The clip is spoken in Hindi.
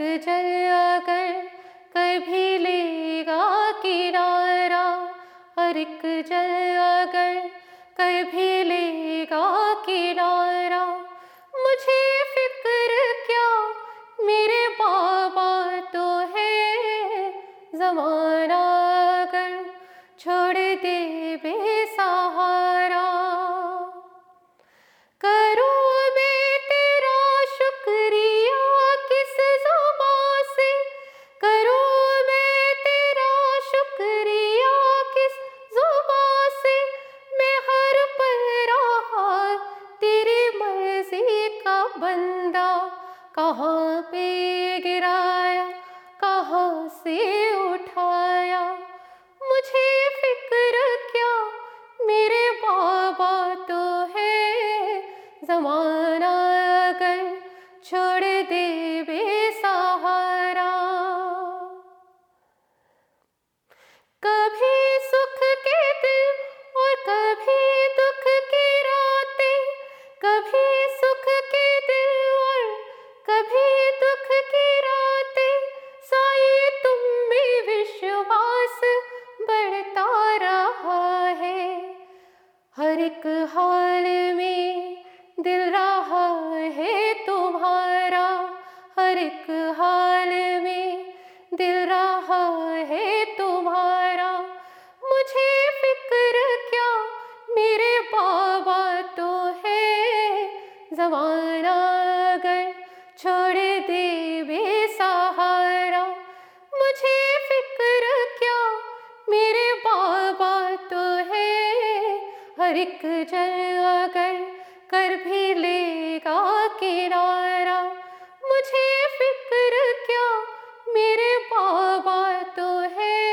एक जल अगर कभी लेगा किनारा, हर एक जल अगर कभी लेगा किनारा, मुझे फ़िक्र क्या? मेरे बाबा तो है, जमाना बंदा कहाँ पे गिराया, कहाँ से उठाया? मुझे फ़िक्र क्या? मेरे बाबा तो है, जमाना अगर छोड़ सुख के दिन और कभी दुख की रातें साई, तुम में विश्वास बढ़ता रहा है। हर एक हाल में जमाना अगर छोड़ दे बेसहारा। मुझे फ़िक्र क्या? मेरे बाबा तो है। हर एक जल अगर कर भी लेगा किनारा। मुझे फ़िक्र क्या? मेरे बाबा तो है।